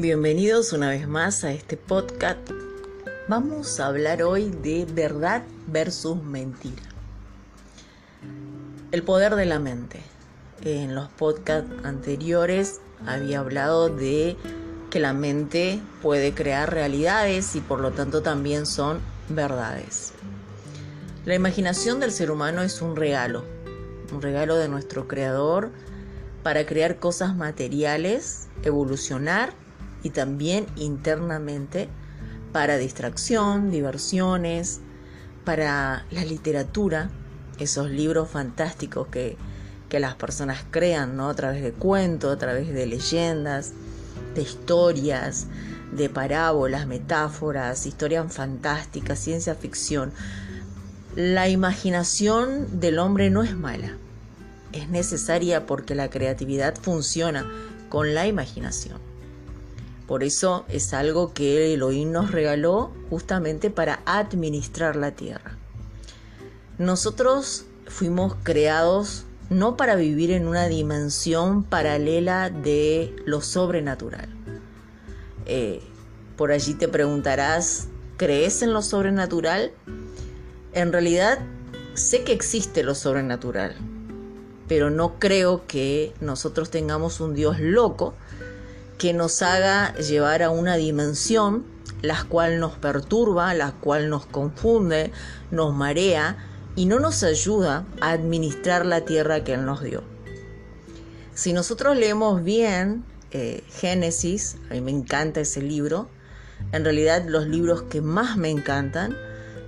Bienvenidos una vez más a este podcast. Vamos a hablar hoy de verdad versus mentira. El poder de la mente. En los podcasts anteriores había hablado de que la mente puede crear realidades y por lo tanto también son verdades. La imaginación del ser humano es un regalo, un regalo de nuestro creador para crear cosas materiales, evolucionar y también internamente para distracción, diversiones, para la literatura, esos libros fantásticos que, las personas crean, ¿no? A través de cuentos, a través de leyendas, de historias, de parábolas, metáforas, historias fantásticas, ciencia ficción. La imaginación del hombre no es mala, es necesaria porque la creatividad funciona con la imaginación. Por eso es algo que Elohim nos regaló justamente para administrar la tierra. Nosotros fuimos creados no para vivir en una dimensión paralela de lo sobrenatural. Eh, por allí te preguntarás, ¿crees en lo sobrenatural? En realidad sé que existe lo sobrenatural, pero no creo que nosotros tengamos un Dios loco que nos haga llevar a una dimensión la cual nos perturba, la cual nos confunde, nos marea y no nos ayuda a administrar la tierra que Él nos dio. Si nosotros leemos bien eh, Génesis, a mí me encanta ese libro, en realidad los libros que más me encantan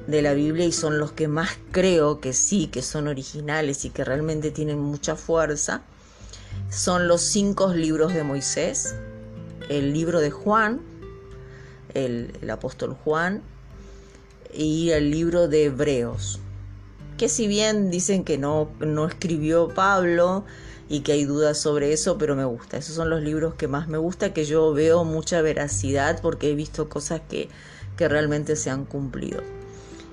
de la Biblia y son los que más creo que sí, que son originales y que realmente tienen mucha fuerza, son los cinco libros de Moisés, el libro de Juan, el, apóstol Juan, y el libro de Hebreos, que si bien dicen que no, no escribió Pablo y que hay dudas sobre eso, pero me gusta. Esos son los libros que más me gusta, que yo veo mucha veracidad porque he visto cosas que, que realmente se han cumplido.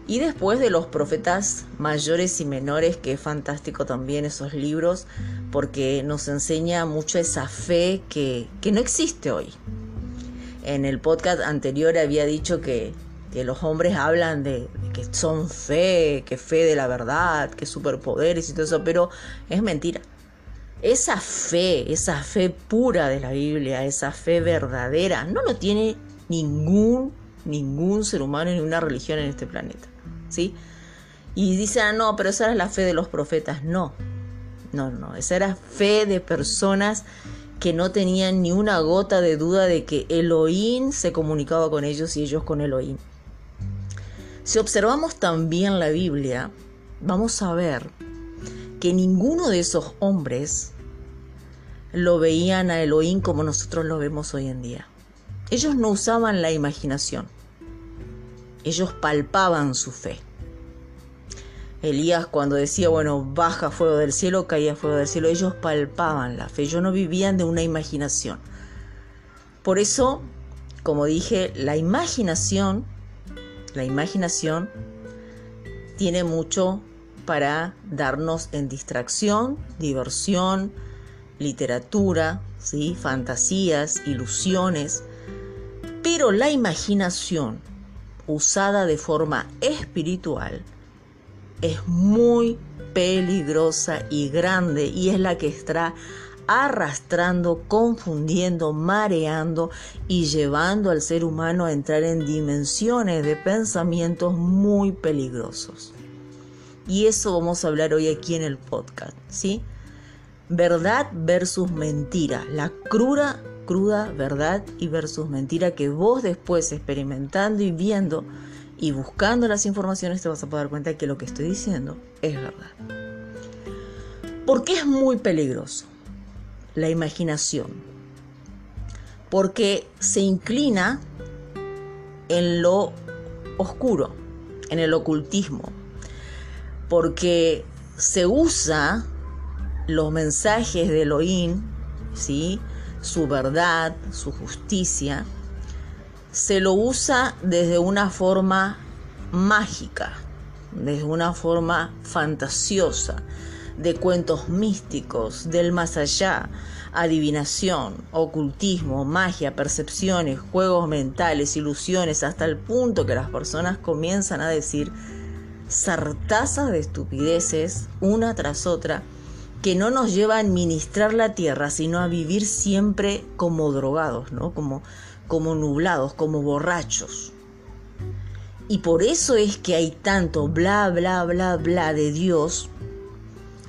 Y después de los profetas mayores y menores, que es fantástico también esos libros, porque nos enseña mucho esa fe que, no existe hoy. En el podcast anterior había dicho que, los hombres hablan de, que son fe, que fe de la verdad, que superpoderes y todo eso, pero es mentira. Esa fe, esa fe pura de la Biblia, esa fe verdadera, no lo tiene ningún, ningún ser humano ni una religión en este planeta. ¿Sí? Y dicen, ah, no, pero esa era la fe de los profetas. No, no, no, esa era fe de personas que no tenían ni una gota de duda de que Elohim se comunicaba con ellos y ellos con Elohim. Si observamos también la Biblia, vamos a ver que ninguno de esos hombres lo veían a Elohim como nosotros lo vemos hoy en día. Ellos no usaban la imaginación. Ellos palpaban su fe. Elías cuando decía, bueno, baja fuego del cielo, caía fuego del cielo, ellos palpaban la fe, ellos no vivían de una imaginación. Por eso, como dije, la imaginación, la imaginación tiene mucho para darnos en distracción, diversión, literatura, ¿sí? fantasías, ilusiones, pero la imaginación usada de forma espiritual es muy peligrosa y grande y es la que está arrastrando, confundiendo, mareando y llevando al ser humano a entrar en dimensiones de pensamientos muy peligrosos. Y eso vamos a hablar hoy aquí en el podcast, ¿sí? Verdad versus mentira, la cruda cruda verdad y versus mentira que vos después experimentando y viendo y buscando las informaciones te vas a poder dar cuenta que lo que estoy diciendo es verdad. ¿Por qué es muy peligroso? La imaginación. Porque se inclina en lo oscuro, en el ocultismo. Porque se usa los mensajes de Elohim, ¿sí? Su verdad, su justicia, se lo usa desde una forma mágica, desde una forma fantasiosa, de cuentos místicos, del más allá, adivinación, ocultismo, magia, percepciones, juegos mentales, ilusiones, hasta el punto que las personas comienzan a decir sartazas de estupideces una tras otra que no nos lleva a administrar la tierra, sino a vivir siempre como drogados, ¿no? Como, como nublados, como borrachos. Y por eso es que hay tanto bla, bla, bla, bla de Dios.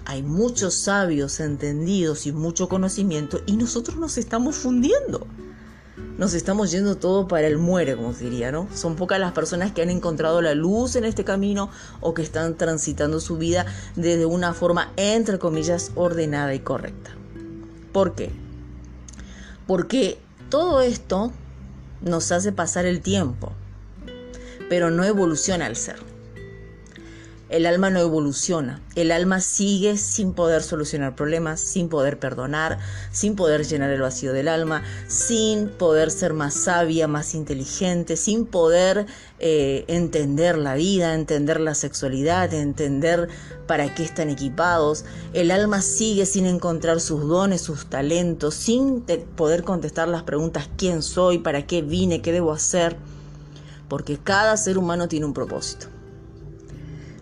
Hay muchos sabios entendidos y mucho conocimiento y nosotros nos estamos fundiendo. Nos estamos yendo todo para el muere, como se diría, ¿no? Son pocas las personas que han encontrado la luz en este camino o que están transitando su vida desde una forma, entre comillas, ordenada y correcta. ¿Por qué? Porque todo esto nos hace pasar el tiempo pero no evoluciona el ser. El alma no evoluciona, el alma sigue sin poder solucionar problemas, sin poder perdonar, sin poder llenar el vacío del alma, sin poder ser más sabia, más inteligente, sin poder eh, entender la vida, entender la sexualidad, entender para qué están equipados. El alma sigue sin encontrar sus dones, sus talentos, sin poder contestar las preguntas ¿quién soy? ¿Para qué vine? ¿Qué debo hacer? porque cada ser humano tiene un propósito.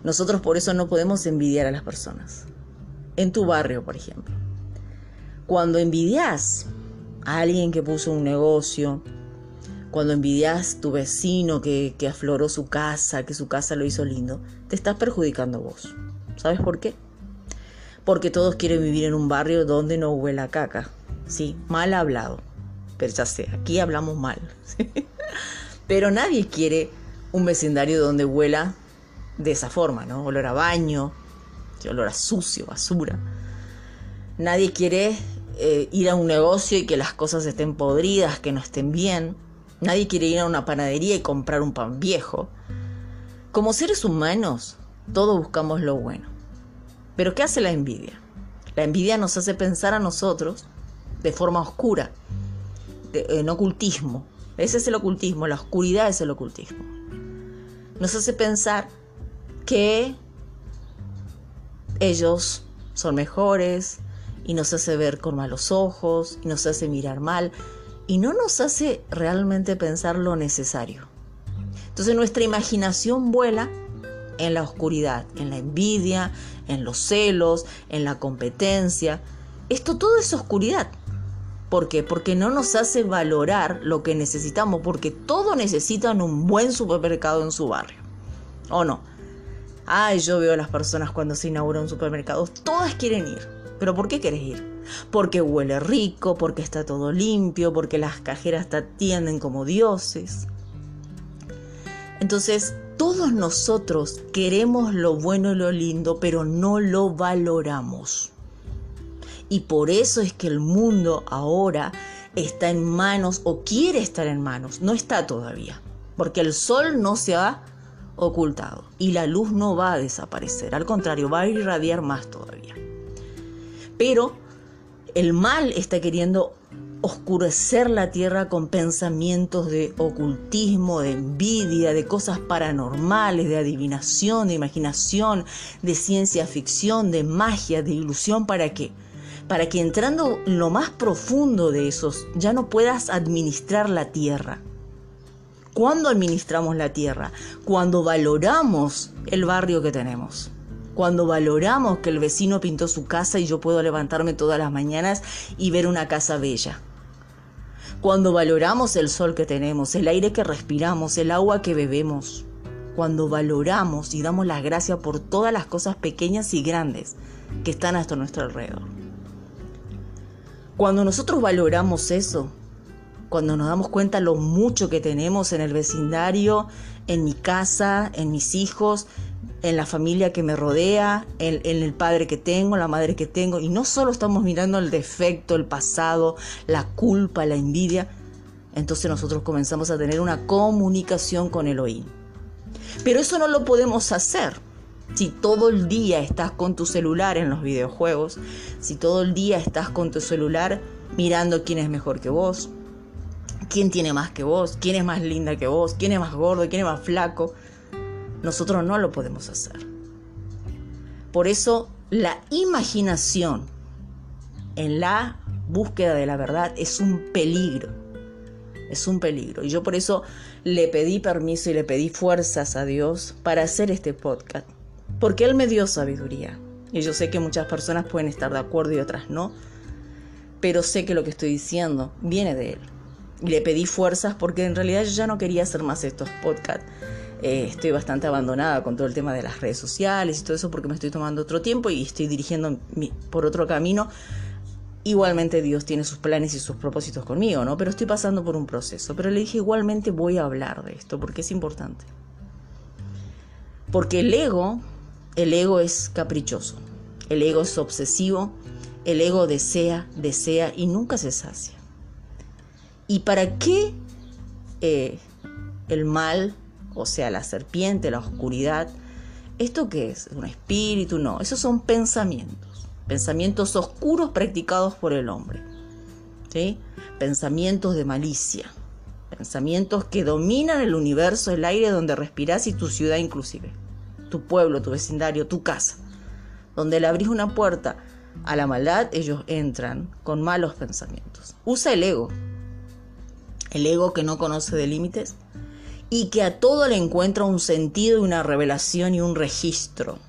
Nosotros por eso no podemos envidiar a las personas. En tu barrio, por ejemplo. Cuando envidias a alguien que puso un negocio, cuando envidias tu vecino que, que afloró su casa, que su casa lo hizo lindo, te estás perjudicando vos. ¿Sabes por qué? Porque todos quieren vivir en un barrio donde no huela caca. Sí, mal hablado. Pero ya sé, aquí hablamos mal. Pero nadie quiere un vecindario donde huela de esa forma, ¿no? Olor a baño, olor a sucio, basura. Nadie quiere eh, ir a un negocio y que las cosas estén podridas, que no estén bien. Nadie quiere ir a una panadería y comprar un pan viejo. Como seres humanos, todos buscamos lo bueno. Pero ¿qué hace la envidia? La envidia nos hace pensar a nosotros de forma oscura, en ocultismo, ese es el ocultismo, la oscuridad es el ocultismo. Nos hace pensar que ellos son mejores y nos hace ver con malos ojos y nos hace mirar mal y no nos hace realmente pensar lo necesario. Entonces nuestra imaginación vuela en la oscuridad, en la envidia, en los celos, en la competencia. Esto todo es oscuridad. ¿Por qué? Porque no nos hace valorar lo que necesitamos, porque todos necesitan un buen supermercado en su barrio. ¿O no? Ay, yo veo a las personas cuando se inaugura un supermercado, todas quieren ir. ¿Pero por qué quieres ir? Porque huele rico, porque está todo limpio, porque las cajeras te atienden como dioses. Entonces, todos nosotros queremos lo bueno y lo lindo, pero no lo valoramos. Y por eso es que el mundo ahora está en manos o quiere estar en manos. No está todavía. Porque el sol no se ha ocultado y la luz no va a desaparecer. Al contrario, va a irradiar más todavía. Pero el mal está queriendo oscurecer la tierra con pensamientos de ocultismo, de envidia, de cosas paranormales, de adivinación, de imaginación, de ciencia ficción, de magia, de ilusión, ¿para qué? para que entrando en lo más profundo de esos ya no puedas administrar la tierra. ¿Cuándo administramos la tierra? Cuando valoramos el barrio que tenemos. Cuando valoramos que el vecino pintó su casa y yo puedo levantarme todas las mañanas y ver una casa bella. Cuando valoramos el sol que tenemos, el aire que respiramos, el agua que bebemos. Cuando valoramos y damos las gracias por todas las cosas pequeñas y grandes que están hasta nuestro alrededor. Cuando nosotros valoramos eso, cuando nos damos cuenta lo mucho que tenemos en el vecindario, en mi casa, en mis hijos, en la familia que me rodea, en, el padre que tengo, la madre que tengo, y no solo estamos mirando el defecto, el pasado, la culpa, la envidia, entonces nosotros comenzamos a tener una comunicación con Elohim. Pero eso no lo podemos hacer si todo el día estás con tu celular en los videojuegos, si todo el día estás con tu celular mirando quién es mejor que vos, quién tiene más que vos, quién es más linda que vos, quién es más gordo, quién es más flaco, nosotros no lo podemos hacer. Por eso la imaginación en la búsqueda de la verdad es un peligro. Es un peligro. Y yo por eso le pedí permiso y le pedí fuerzas a Dios para hacer este podcast. Porque Él me dio sabiduría. Y yo sé que muchas personas pueden estar de acuerdo y otras no. Pero sé que lo que estoy diciendo viene de Él. Y le pedí fuerzas porque en realidad yo ya no quería hacer más estos podcasts. Eh, estoy bastante abandonada con todo el tema de las redes sociales y todo eso porque me estoy tomando otro tiempo y estoy dirigiendo por otro camino Igualmente Dios tiene sus planes y sus propósitos conmigo, ¿no? Pero estoy pasando por un proceso. Pero le dije, igualmente voy a hablar de esto porque es importante. Porque el ego, el ego es caprichoso, el ego es obsesivo, el ego desea, desea y nunca se sacia. ¿Y para qué eh, el mal, o sea, la serpiente, la oscuridad, esto qué es? ¿Un espíritu? No, esos son pensamientos pensamientos oscuros practicados por el hombre, ¿sí? pensamientos de malicia, pensamientos que dominan el universo, el aire donde respiras y tu ciudad inclusive, tu pueblo, tu vecindario, tu casa, donde le abrís una puerta a la maldad, ellos entran con malos pensamientos. Usa el ego, el ego que no conoce de límites y que a todo le encuentra un sentido y una revelación y un registro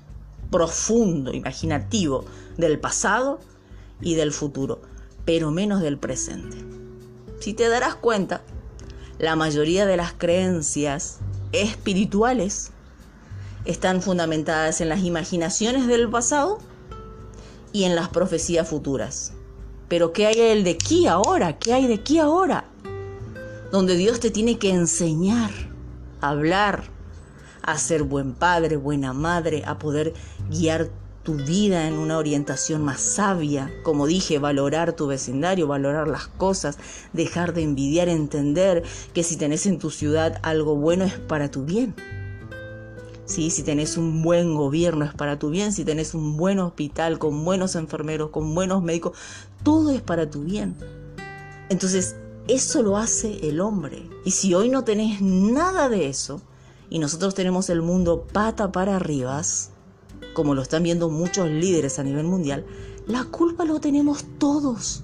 profundo, imaginativo del pasado y del futuro, pero menos del presente. Si te darás cuenta, la mayoría de las creencias espirituales están fundamentadas en las imaginaciones del pasado y en las profecías futuras. Pero ¿qué hay del de aquí ahora? ¿Qué hay de aquí ahora? Donde Dios te tiene que enseñar, a hablar, a ser buen padre, buena madre, a poder guiar tu vida en una orientación más sabia, como dije, valorar tu vecindario, valorar las cosas, dejar de envidiar, entender que si tenés en tu ciudad algo bueno es para tu bien. ¿Sí? Si tenés un buen gobierno es para tu bien, si tenés un buen hospital con buenos enfermeros, con buenos médicos, todo es para tu bien. Entonces, eso lo hace el hombre. Y si hoy no tenés nada de eso, y nosotros tenemos el mundo pata para arribas, como lo están viendo muchos líderes a nivel mundial, la culpa lo tenemos todos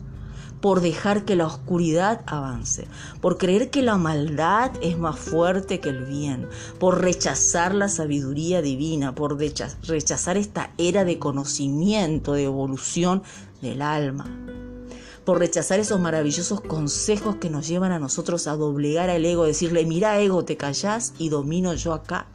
por dejar que la oscuridad avance, por creer que la maldad es más fuerte que el bien, por rechazar la sabiduría divina, por rechazar esta era de conocimiento, de evolución del alma, por rechazar esos maravillosos consejos que nos llevan a nosotros a doblegar al ego, decirle, mira ego, te callás y domino yo acá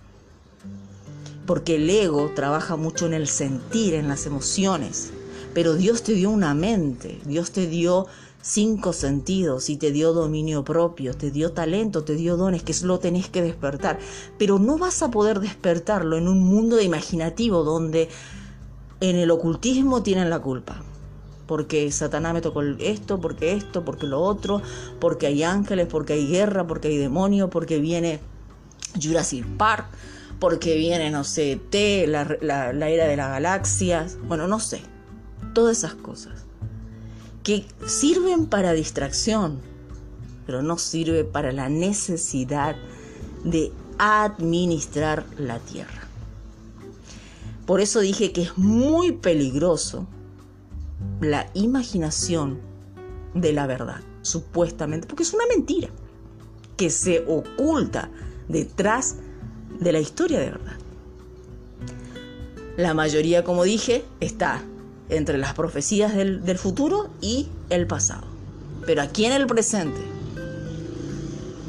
porque el ego trabaja mucho en el sentir, en las emociones. Pero Dios te dio una mente, Dios te dio cinco sentidos y te dio dominio propio, te dio talento, te dio dones que solo tenés que despertar. Pero no vas a poder despertarlo en un mundo imaginativo donde en el ocultismo tienen la culpa. Porque Satanás me tocó esto, porque esto, porque lo otro, porque hay ángeles, porque hay guerra, porque hay demonio, porque viene Jurassic Park porque viene, no sé, T, la, era de las galaxias, bueno, no sé, todas esas cosas que sirven para distracción, pero no sirve para la necesidad de administrar la tierra. Por eso dije que es muy peligroso la imaginación de la verdad, supuestamente, porque es una mentira que se oculta detrás de la historia de verdad. La mayoría, como dije, está entre las profecías del, futuro y el pasado. Pero aquí en el presente,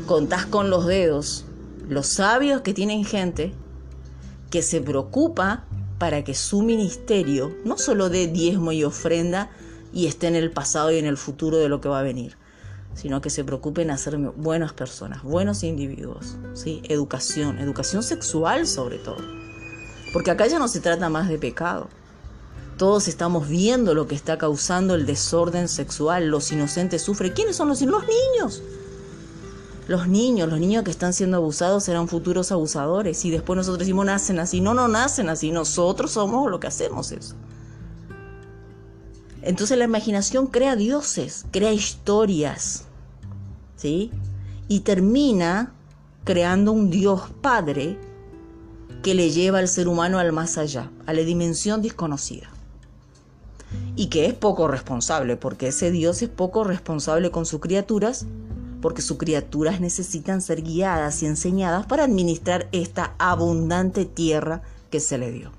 contás con los dedos los sabios que tienen gente que se preocupa para que su ministerio no solo dé diezmo y ofrenda y esté en el pasado y en el futuro de lo que va a venir, sino que se preocupen en hacer buenas personas, buenos individuos, ¿sí? Educación, educación sexual sobre todo. Porque acá ya no se trata más de pecado. Todos estamos viendo lo que está causando el desorden sexual, los inocentes sufren. ¿Quiénes son los Los niños. Los niños, los niños que están siendo abusados serán futuros abusadores. Y después nosotros decimos, nacen así. No, no nacen así. Nosotros somos lo que hacemos eso. Entonces la imaginación crea dioses, crea historias, ¿sí? Y termina creando un Dios Padre que le lleva al ser humano al más allá, a la dimensión desconocida. y que es poco responsable, porque ese Dios es poco responsable con sus criaturas, porque sus criaturas necesitan ser guiadas y enseñadas para administrar esta abundante tierra que se le dio.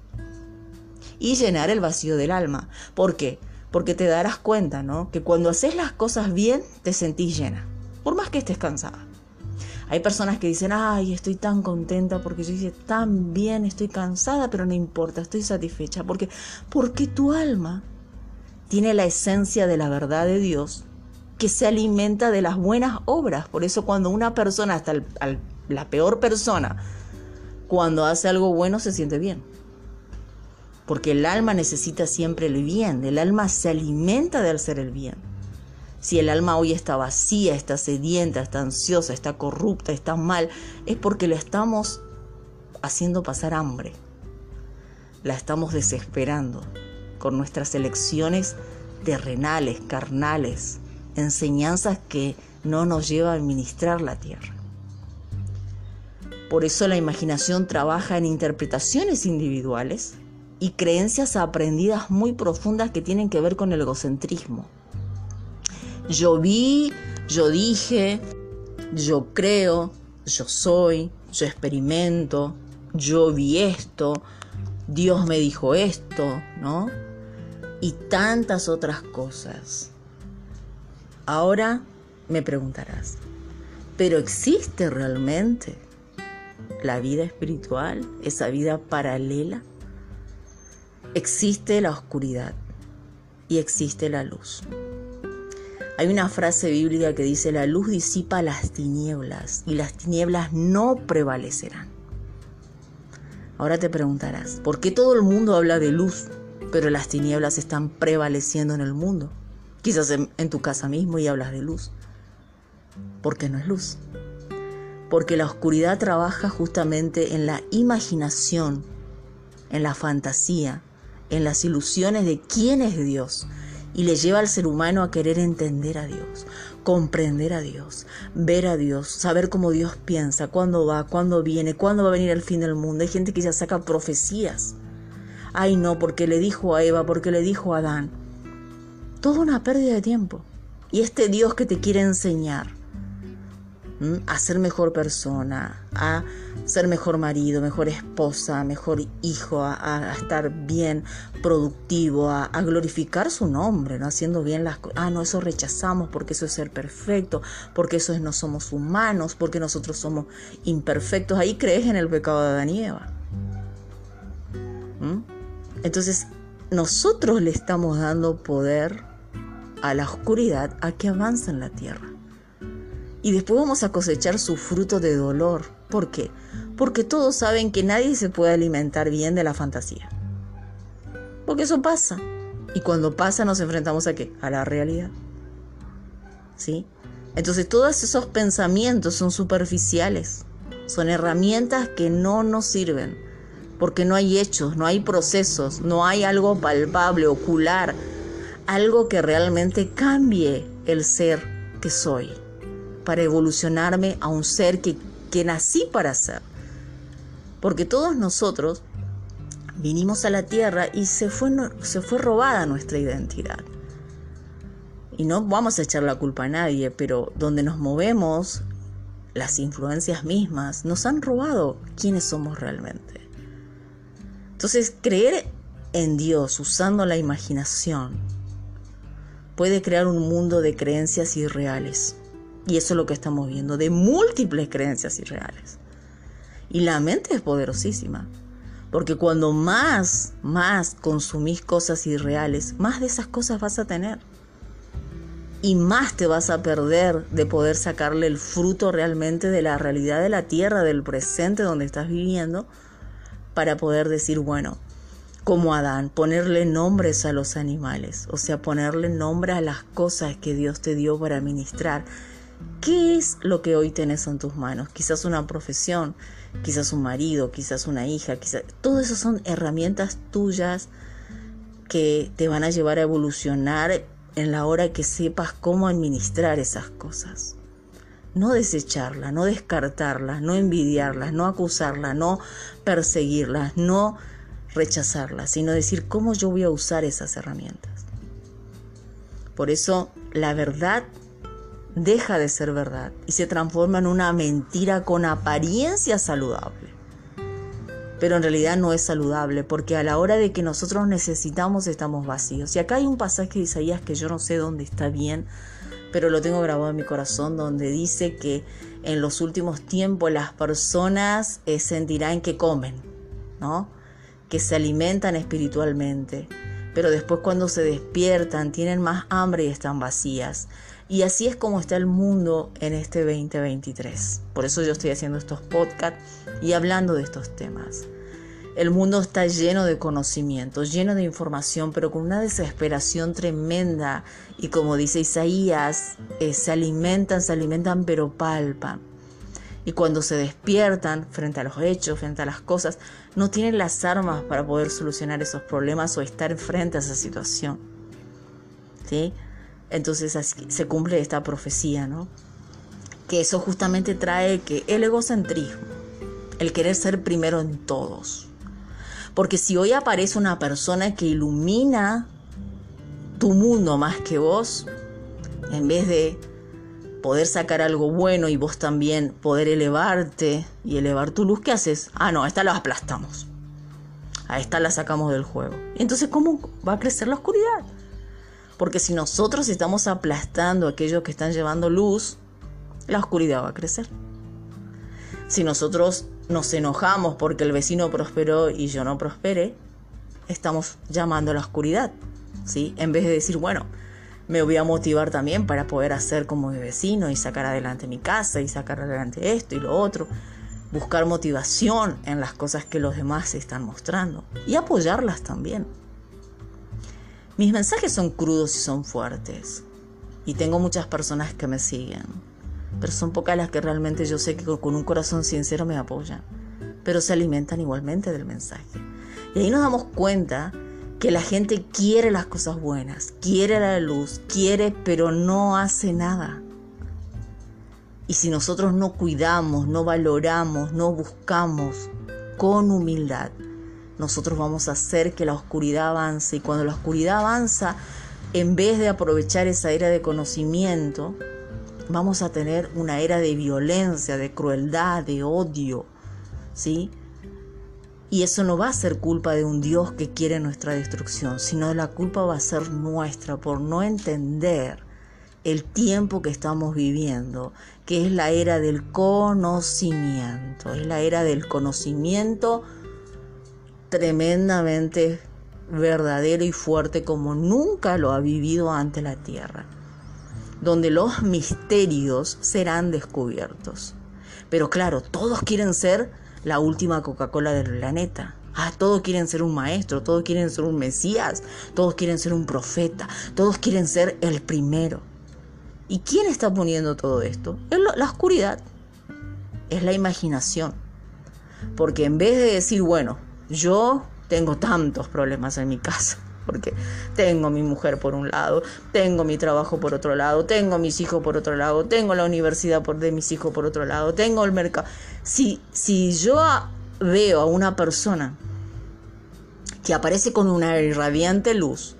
Y llenar el vacío del alma. ¿Por qué? Porque te darás cuenta, ¿no? Que cuando haces las cosas bien, te sentís llena, por más que estés cansada. Hay personas que dicen, ay, estoy tan contenta porque yo hice tan bien, estoy cansada, pero no importa, estoy satisfecha. Porque, porque tu alma tiene la esencia de la verdad de Dios que se alimenta de las buenas obras. Por eso cuando una persona, hasta la peor persona, cuando hace algo bueno se siente bien. Porque el alma necesita siempre el bien, el alma se alimenta de hacer el bien. Si el alma hoy está vacía, está sedienta, está ansiosa, está corrupta, está mal, es porque la estamos haciendo pasar hambre. La estamos desesperando con nuestras elecciones terrenales, carnales, enseñanzas que no nos llevan a administrar la tierra. Por eso la imaginación trabaja en interpretaciones individuales y creencias aprendidas muy profundas que tienen que ver con el egocentrismo yo vi, yo dije, yo creo, yo soy, yo experimento, yo vi esto, Dios me dijo esto, ¿no? Y tantas otras cosas. Ahora me preguntarás, ¿pero existe realmente la vida espiritual, esa vida paralela? Existe la oscuridad y existe la luz. Hay una frase bíblica que dice, la luz disipa las tinieblas y las tinieblas no prevalecerán. Ahora te preguntarás, ¿por qué todo el mundo habla de luz, pero las tinieblas están prevaleciendo en el mundo? Quizás en, tu casa mismo y hablas de luz. ¿Por qué no es luz? Porque la oscuridad trabaja justamente en la imaginación, en la fantasía, en las ilusiones de quién es Dios, y le lleva al ser humano a querer entender a Dios, comprender a Dios, ver a Dios, saber cómo Dios piensa, cuándo va, cuándo viene, cuándo va a venir el fin del mundo. Hay gente que ya saca profecías. Ay, no, porque le dijo a Eva, porque le dijo a Adán. Toda una pérdida de tiempo. Y este Dios que te quiere enseñar a ser mejor persona, a ser mejor marido, mejor esposa, mejor hijo, a, estar bien, productivo, a, glorificar su nombre, ¿no? Haciendo bien las cosas. Ah, no, eso rechazamos porque eso es ser perfecto, porque eso es no somos humanos, porque nosotros somos imperfectos. Ahí crees en el pecado de Adán y Eva. Entonces, nosotros le estamos dando poder a la oscuridad a que avance en la tierra y después vamos a cosechar su fruto de dolor. ¿Por qué? Porque todos saben que nadie se puede alimentar bien de la fantasía. Porque eso pasa. Y cuando pasa nos enfrentamos a qué? A la realidad. ¿Sí? Entonces todos esos pensamientos son superficiales. Son herramientas que no nos sirven. Porque no hay hechos, no hay procesos, no hay algo palpable, ocular. Algo que realmente cambie el ser que soy para evolucionarme a un ser que, que nací para ser. Porque todos nosotros vinimos a la tierra y se fue, se fue robada nuestra identidad. Y no vamos a echar la culpa a nadie, pero donde nos movemos, las influencias mismas nos han robado quiénes somos realmente. Entonces, creer en Dios usando la imaginación puede crear un mundo de creencias irreales. Y eso es lo que estamos viendo, de múltiples creencias irreales. Y la mente es poderosísima. Porque cuando más, más consumís cosas irreales, más de esas cosas vas a tener. Y más te vas a perder de poder sacarle el fruto realmente de la realidad de la tierra, del presente donde estás viviendo, para poder decir, bueno, como Adán, ponerle nombres a los animales, o sea, ponerle nombre a las cosas que Dios te dio para ministrar ¿Qué es lo que hoy tienes en tus manos? Quizás una profesión, quizás un marido, quizás una hija, quizás... Todo eso son herramientas tuyas que te van a llevar a evolucionar en la hora que sepas cómo administrar esas cosas. No desecharlas, no descartarlas, no envidiarlas, no acusarlas, no perseguirlas, no rechazarlas, sino decir cómo yo voy a usar esas herramientas. Por eso la verdad deja de ser verdad y se transforma en una mentira con apariencia saludable. Pero en realidad no es saludable porque a la hora de que nosotros necesitamos estamos vacíos. Y acá hay un pasaje de Isaías que yo no sé dónde está bien, pero lo tengo grabado en mi corazón donde dice que en los últimos tiempos las personas eh, sentirán que comen, ¿no? Que se alimentan espiritualmente, pero después cuando se despiertan tienen más hambre y están vacías. Y así es como está el mundo en este 2023. Por eso yo estoy haciendo estos podcasts y hablando de estos temas. El mundo está lleno de conocimientos, lleno de información, pero con una desesperación tremenda. Y como dice Isaías, eh, se alimentan, se alimentan, pero palpan. Y cuando se despiertan frente a los hechos, frente a las cosas, no tienen las armas para poder solucionar esos problemas o estar frente a esa situación. ¿Sí? Entonces se cumple esta profecía, ¿no? Que eso justamente trae que el egocentrismo, el querer ser primero en todos. Porque si hoy aparece una persona que ilumina tu mundo más que vos, en vez de poder sacar algo bueno y vos también poder elevarte y elevar tu luz, ¿qué haces? Ah, no, a esta la aplastamos. A esta la sacamos del juego. Entonces, ¿cómo va a crecer la oscuridad? Porque si nosotros estamos aplastando a aquellos que están llevando luz, la oscuridad va a crecer. Si nosotros nos enojamos porque el vecino prosperó y yo no prosperé, estamos llamando a la oscuridad. ¿sí? En vez de decir, bueno, me voy a motivar también para poder hacer como mi vecino y sacar adelante mi casa y sacar adelante esto y lo otro. Buscar motivación en las cosas que los demás están mostrando y apoyarlas también. Mis mensajes son crudos y son fuertes. Y tengo muchas personas que me siguen. Pero son pocas las que realmente yo sé que con un corazón sincero me apoyan. Pero se alimentan igualmente del mensaje. Y ahí nos damos cuenta que la gente quiere las cosas buenas, quiere la luz, quiere, pero no hace nada. Y si nosotros no cuidamos, no valoramos, no buscamos con humildad, nosotros vamos a hacer que la oscuridad avance. Y cuando la oscuridad avanza, en vez de aprovechar esa era de conocimiento, vamos a tener una era de violencia, de crueldad, de odio, ¿sí? Y eso no va a ser culpa de un Dios que quiere nuestra destrucción, sino la culpa va a ser nuestra por no entender el tiempo que estamos viviendo, que es la era del conocimiento, es la era del conocimiento tremendamente verdadero y fuerte como nunca lo ha vivido ante la tierra, donde los misterios serán descubiertos. Pero claro, todos quieren ser la última Coca-Cola del planeta. Ah, todos quieren ser un maestro, todos quieren ser un Mesías, todos quieren ser un profeta, todos quieren ser el primero. ¿Y quién está poniendo todo esto? Es la oscuridad, es la imaginación. Porque en vez de decir, bueno, yo tengo tantos problemas en mi casa, porque tengo mi mujer por un lado, tengo mi trabajo por otro lado, tengo mis hijos por otro lado, tengo la universidad por, de mis hijos por otro lado, tengo el mercado. Si, si yo veo a una persona que aparece con una irradiante luz,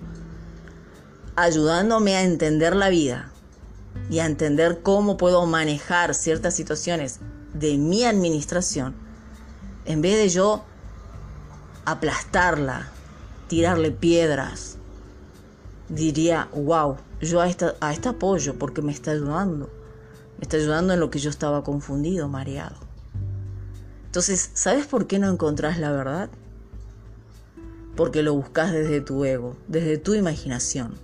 ayudándome a entender la vida y a entender cómo puedo manejar ciertas situaciones de mi administración, en vez de yo aplastarla, tirarle piedras, diría, wow, yo a esta, a este apoyo porque me está ayudando. Me está ayudando en lo que yo estaba confundido, mareado. Entonces, ¿sabes por qué no encontrás la verdad? Porque lo buscas desde tu ego, desde tu imaginación.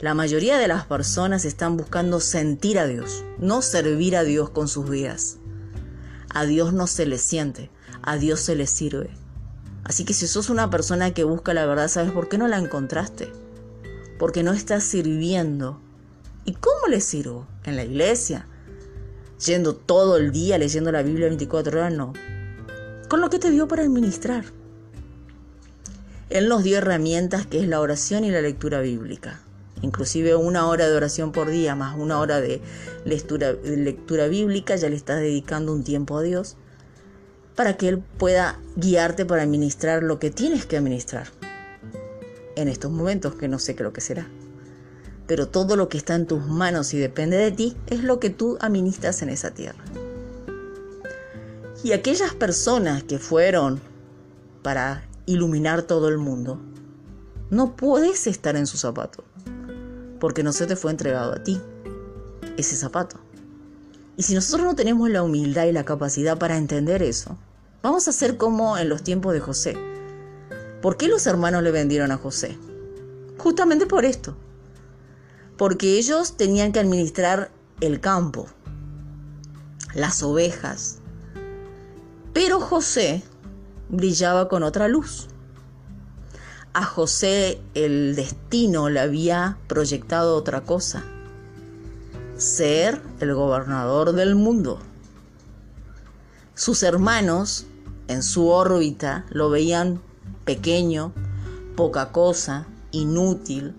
La mayoría de las personas están buscando sentir a Dios, no servir a Dios con sus vidas. A Dios no se le siente, a Dios se le sirve. Así que si sos una persona que busca la verdad, ¿sabes por qué no la encontraste? Porque no estás sirviendo. ¿Y cómo le sirvo? ¿En la iglesia? ¿Yendo todo el día leyendo la Biblia 24 horas? No. Con lo que te dio para administrar. Él nos dio herramientas que es la oración y la lectura bíblica. Inclusive una hora de oración por día más una hora de lectura, de lectura bíblica ya le estás dedicando un tiempo a Dios para que Él pueda guiarte para administrar lo que tienes que administrar en estos momentos, que no sé qué lo que será. pero todo lo que está en tus manos y depende de ti es lo que tú administras en esa tierra. Y aquellas personas que fueron para iluminar todo el mundo, no puedes estar en su zapato, porque no se te fue entregado a ti ese zapato. Y si nosotros no tenemos la humildad y la capacidad para entender eso, vamos a ser como en los tiempos de José. ¿Por qué los hermanos le vendieron a José? Justamente por esto. Porque ellos tenían que administrar el campo, las ovejas. Pero José brillaba con otra luz. A José el destino le había proyectado otra cosa ser el gobernador del mundo. Sus hermanos, en su órbita, lo veían pequeño, poca cosa, inútil,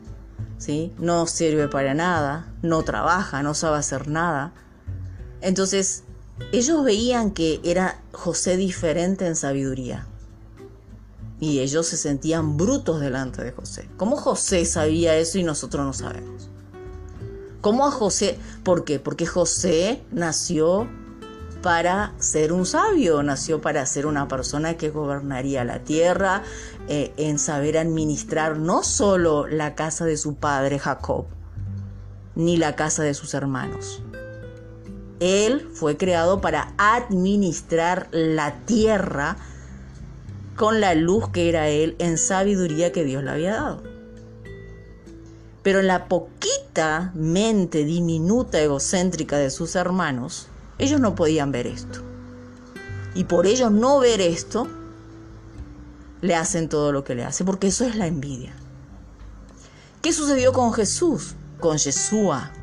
¿sí? no sirve para nada, no trabaja, no sabe hacer nada. Entonces, ellos veían que era José diferente en sabiduría. Y ellos se sentían brutos delante de José. ¿Cómo José sabía eso y nosotros no sabemos? ¿Cómo a José? ¿Por qué? Porque José nació para ser un sabio, nació para ser una persona que gobernaría la tierra, eh, en saber administrar no solo la casa de su padre Jacob, ni la casa de sus hermanos. Él fue creado para administrar la tierra con la luz que era él en sabiduría que Dios le había dado. Pero la poquita mente diminuta egocéntrica de sus hermanos, ellos no podían ver esto. Y por ellos no ver esto, le hacen todo lo que le hace, porque eso es la envidia. ¿Qué sucedió con Jesús? Con Yeshua,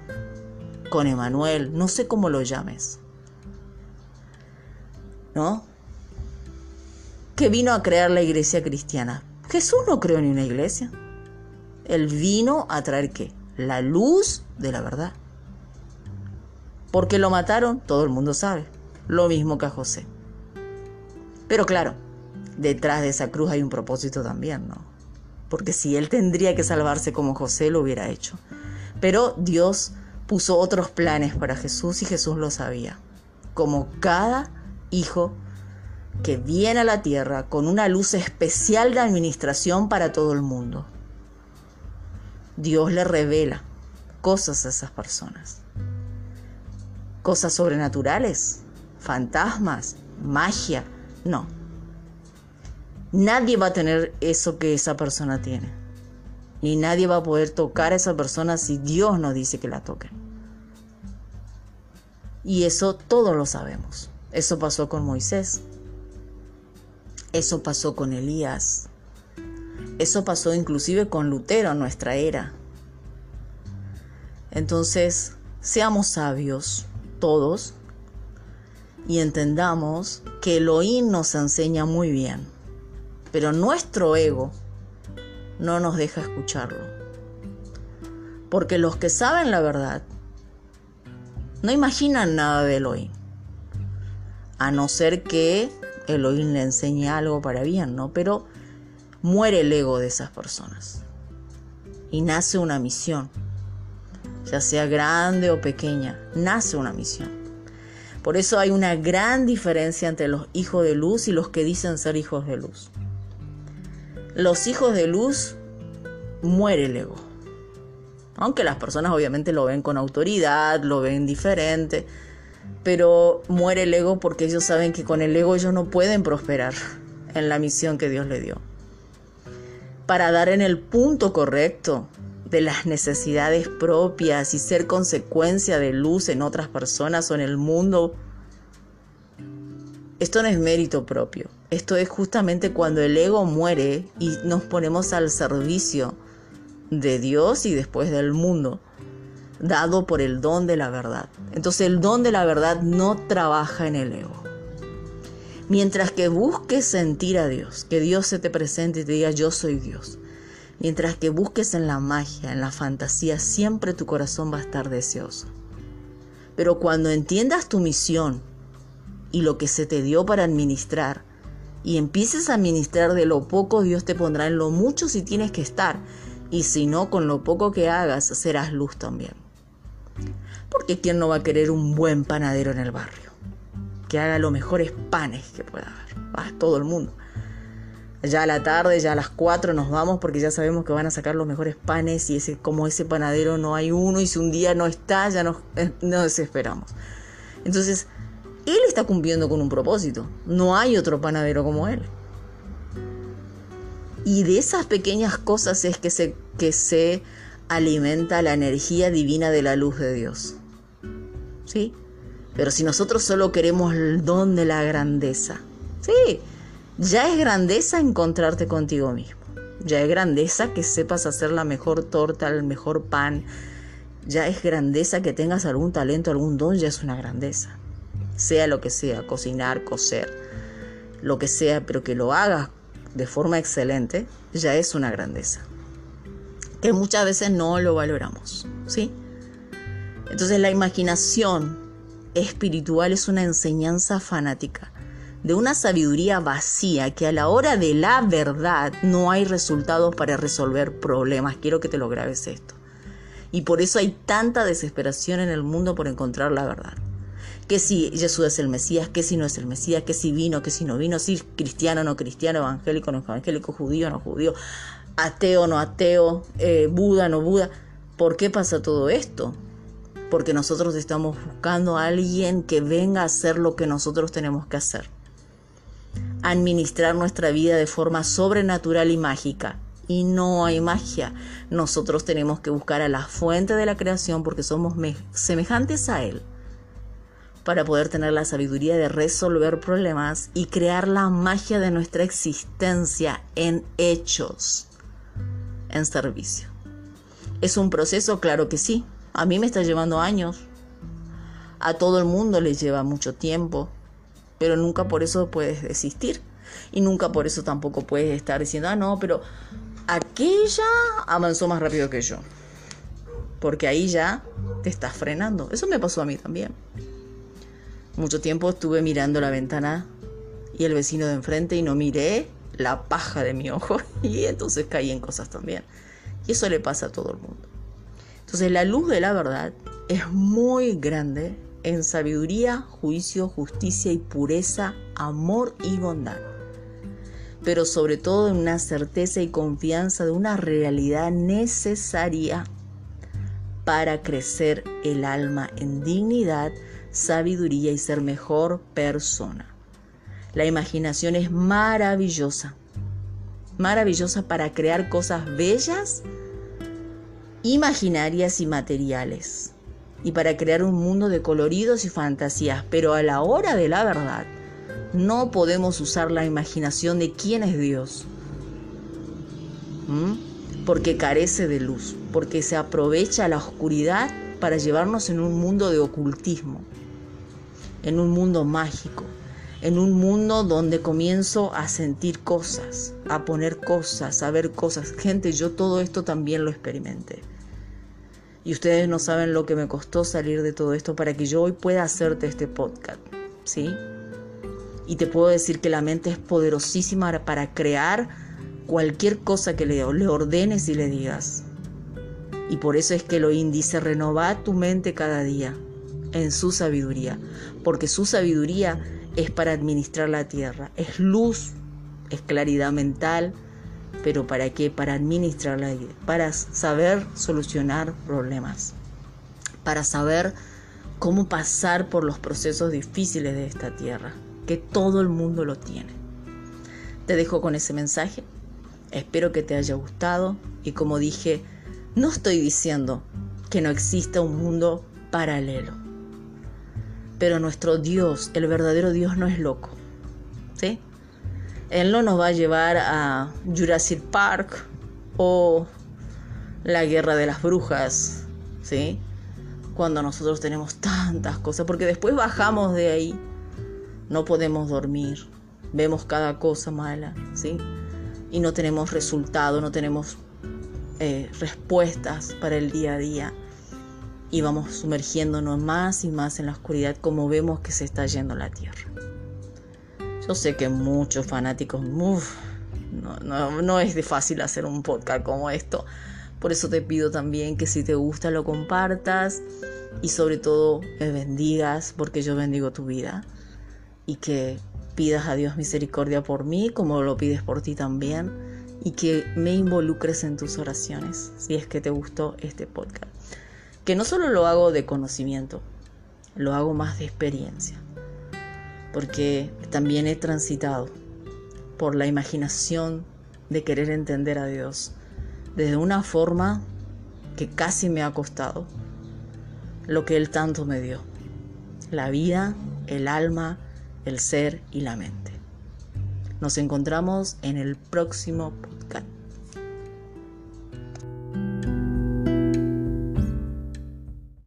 con Emanuel, no sé cómo lo llames. ¿No? Que vino a crear la iglesia cristiana. Jesús no creó ni una iglesia. Él vino a traer qué? La luz de la verdad. Porque lo mataron, todo el mundo sabe. Lo mismo que a José. Pero claro, detrás de esa cruz hay un propósito también, ¿no? Porque si él tendría que salvarse como José, lo hubiera hecho. Pero Dios puso otros planes para Jesús y Jesús lo sabía. Como cada hijo que viene a la tierra con una luz especial de administración para todo el mundo. Dios le revela cosas a esas personas. Cosas sobrenaturales, fantasmas, magia. No. Nadie va a tener eso que esa persona tiene. Ni nadie va a poder tocar a esa persona si Dios no dice que la toque. Y eso todos lo sabemos. Eso pasó con Moisés. Eso pasó con Elías. Eso pasó inclusive con Lutero en nuestra era. Entonces, seamos sabios todos y entendamos que Elohim nos enseña muy bien, pero nuestro ego no nos deja escucharlo. Porque los que saben la verdad no imaginan nada de Elohim, a no ser que Elohim le enseñe algo para bien, ¿no? Pero muere el ego de esas personas y nace una misión, ya sea grande o pequeña, nace una misión. Por eso hay una gran diferencia entre los hijos de luz y los que dicen ser hijos de luz. Los hijos de luz muere el ego. Aunque las personas obviamente lo ven con autoridad, lo ven diferente, pero muere el ego porque ellos saben que con el ego ellos no pueden prosperar en la misión que Dios le dio para dar en el punto correcto de las necesidades propias y ser consecuencia de luz en otras personas o en el mundo. Esto no es mérito propio, esto es justamente cuando el ego muere y nos ponemos al servicio de Dios y después del mundo, dado por el don de la verdad. Entonces el don de la verdad no trabaja en el ego. Mientras que busques sentir a Dios, que Dios se te presente y te diga yo soy Dios. Mientras que busques en la magia, en la fantasía, siempre tu corazón va a estar deseoso. Pero cuando entiendas tu misión y lo que se te dio para administrar, y empieces a administrar de lo poco, Dios te pondrá en lo mucho si tienes que estar. Y si no, con lo poco que hagas, serás luz también. Porque ¿quién no va a querer un buen panadero en el barrio? Que haga los mejores panes que pueda haber. Va, todo el mundo. Ya a la tarde, ya a las 4 nos vamos porque ya sabemos que van a sacar los mejores panes y ese, como ese panadero no hay uno y si un día no está, ya nos, eh, nos desesperamos. Entonces, él está cumpliendo con un propósito. No hay otro panadero como él. Y de esas pequeñas cosas es que se, que se alimenta la energía divina de la luz de Dios. ¿Sí? Pero si nosotros solo queremos el don de la grandeza, sí, ya es grandeza encontrarte contigo mismo. Ya es grandeza que sepas hacer la mejor torta, el mejor pan. Ya es grandeza que tengas algún talento, algún don, ya es una grandeza. Sea lo que sea, cocinar, coser, lo que sea, pero que lo hagas de forma excelente, ya es una grandeza. Que muchas veces no lo valoramos, ¿sí? Entonces la imaginación espiritual es una enseñanza fanática de una sabiduría vacía que a la hora de la verdad no hay resultados para resolver problemas. Quiero que te lo grabes esto. Y por eso hay tanta desesperación en el mundo por encontrar la verdad que si Jesús es el Mesías, que si no es el Mesías, que si vino, que si no vino, si cristiano no cristiano, evangélico no evangélico, judío no judío, ateo no ateo, eh, Buda no Buda. ¿Por qué pasa todo esto? Porque nosotros estamos buscando a alguien que venga a hacer lo que nosotros tenemos que hacer. Administrar nuestra vida de forma sobrenatural y mágica. Y no hay magia. Nosotros tenemos que buscar a la fuente de la creación porque somos semejantes a Él para poder tener la sabiduría de resolver problemas y crear la magia de nuestra existencia en hechos, en servicio. ¿Es un proceso? Claro que sí. A mí me está llevando años. A todo el mundo le lleva mucho tiempo. Pero nunca por eso puedes desistir. Y nunca por eso tampoco puedes estar diciendo, ah, no, pero aquella avanzó más rápido que yo. Porque ahí ya te estás frenando. Eso me pasó a mí también. Mucho tiempo estuve mirando la ventana y el vecino de enfrente y no miré la paja de mi ojo y entonces caí en cosas también. Y eso le pasa a todo el mundo. Entonces la luz de la verdad es muy grande en sabiduría, juicio, justicia y pureza, amor y bondad. Pero sobre todo en una certeza y confianza de una realidad necesaria para crecer el alma en dignidad, sabiduría y ser mejor persona. La imaginación es maravillosa, maravillosa para crear cosas bellas, imaginarias y materiales, y para crear un mundo de coloridos y fantasías, pero a la hora de la verdad, no podemos usar la imaginación de quién es Dios. Porque carece de luz, porque se aprovecha la oscuridad para llevarnos en un mundo de ocultismo en un mundo mágico, en un mundo donde comienzo a sentir cosas, a poner cosas, a ver cosas. Gente, yo todo esto también lo experimenté. Y ustedes no saben lo que me costó salir de todo esto para que yo hoy pueda hacerte este podcast, ¿sí? Y te puedo decir que la mente es poderosísima para crear cualquier cosa que le, ordenes y le digas. Y por eso es que lo dice, renova tu mente cada día en su sabiduría, porque su sabiduría es para administrar la tierra, es luz, es claridad mental, pero ¿para qué? Para administrarla, para saber solucionar problemas, para saber cómo pasar por los procesos difíciles de esta tierra, que todo el mundo lo tiene. Te dejo con ese mensaje, espero que te haya gustado y como dije, no estoy diciendo que no exista un mundo paralelo. Pero nuestro Dios, el verdadero Dios, no es loco. ¿sí? Él no nos va a llevar a Jurassic Park o la guerra de las brujas, ¿sí? Cuando nosotros tenemos tantas cosas, porque después bajamos de ahí, no podemos dormir, vemos cada cosa mala, ¿sí? Y no tenemos resultado, no tenemos eh, respuestas para el día a día y vamos sumergiéndonos más y más en la oscuridad como vemos que se está yendo la tierra. Yo sé que muchos fanáticos, no, no, es de fácil hacer un podcast como esto, Por eso te pido también que si te gusta lo compartas y sobre todo me bendigas porque yo bendigo tu vida. Y que pidas a Dios misericordia por mí como lo pides por ti también. Y que me involucres en tus oraciones si es que te gustó este podcast. Que no solo lo hago de conocimiento, lo hago más de experiencia, porque también he transitado por la imaginación de querer entender a Dios desde una forma que casi me ha costado lo que Él tanto me dio, la vida, el alma, el ser y la mente. Nos encontramos en el próximo